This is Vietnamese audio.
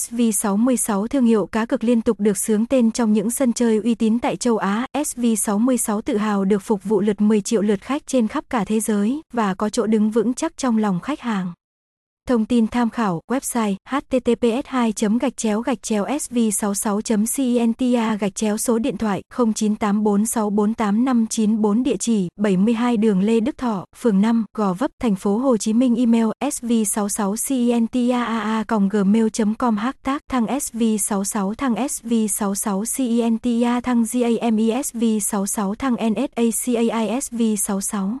SV66 thương hiệu cá cực liên tục được sướng tên trong những sân chơi uy tín tại châu Á. SV66 tự hào được phục vụ lượt 10 triệu lượt khách trên khắp cả thế giới và có chỗ đứng vững chắc trong lòng khách hàng. Thông tin tham khảo, website https 2 gạch chéo gạch chéo sv 66 centa gạch chéo số điện thoại 0984648594 địa chỉ 72 đường Lê Đức Thọ, phường 5, Gò Vấp, thành phố Hồ Chí Minh email sv 66 centaa gmail com hashtag thăng sv 66 thăng sv 66 centa thăng gamesv 66 thăng nsacai sv 66